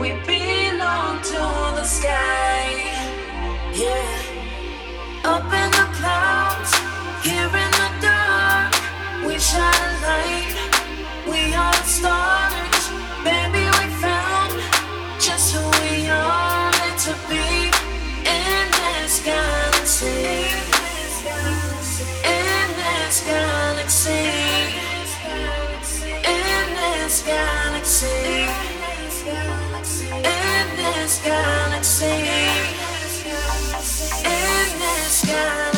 We belong to the sky. Yeah. Up in the clouds, here in the dark. We shine light. We are the stars. Baby, we found just who we are meant to be in this galaxy. In this galaxy. In this galaxy. In this galaxy. In this galaxy.